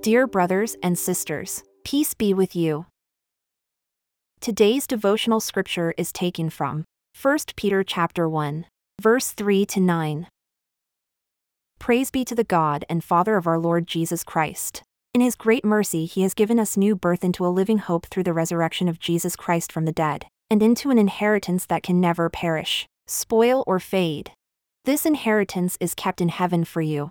Dear brothers and sisters, peace be with you. Today's devotional scripture is taken from 1 Peter chapter 1, verse 3 to 9. Praise be to the God and Father of our Lord Jesus Christ. In his great mercy, he has given us new birth into a living hope through the resurrection of Jesus Christ from the dead, and into an inheritance that can never perish, spoil, or fade. This inheritance is kept in heaven for you,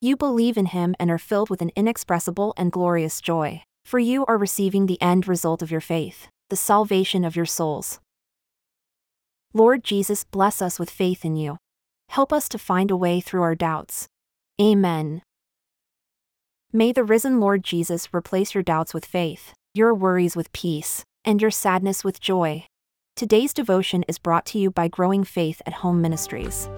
you believe in him and are filled with an inexpressible and glorious joy, for you are receiving the end result of your faith, the salvation of your souls. Lord Jesus, bless us with faith in you. Help us to find a way through our doubts. Amen. May the risen Lord Jesus replace your doubts with faith, your worries with peace, and your sadness with joy. Today's devotion is brought to you by Growing Faith at Home Ministries.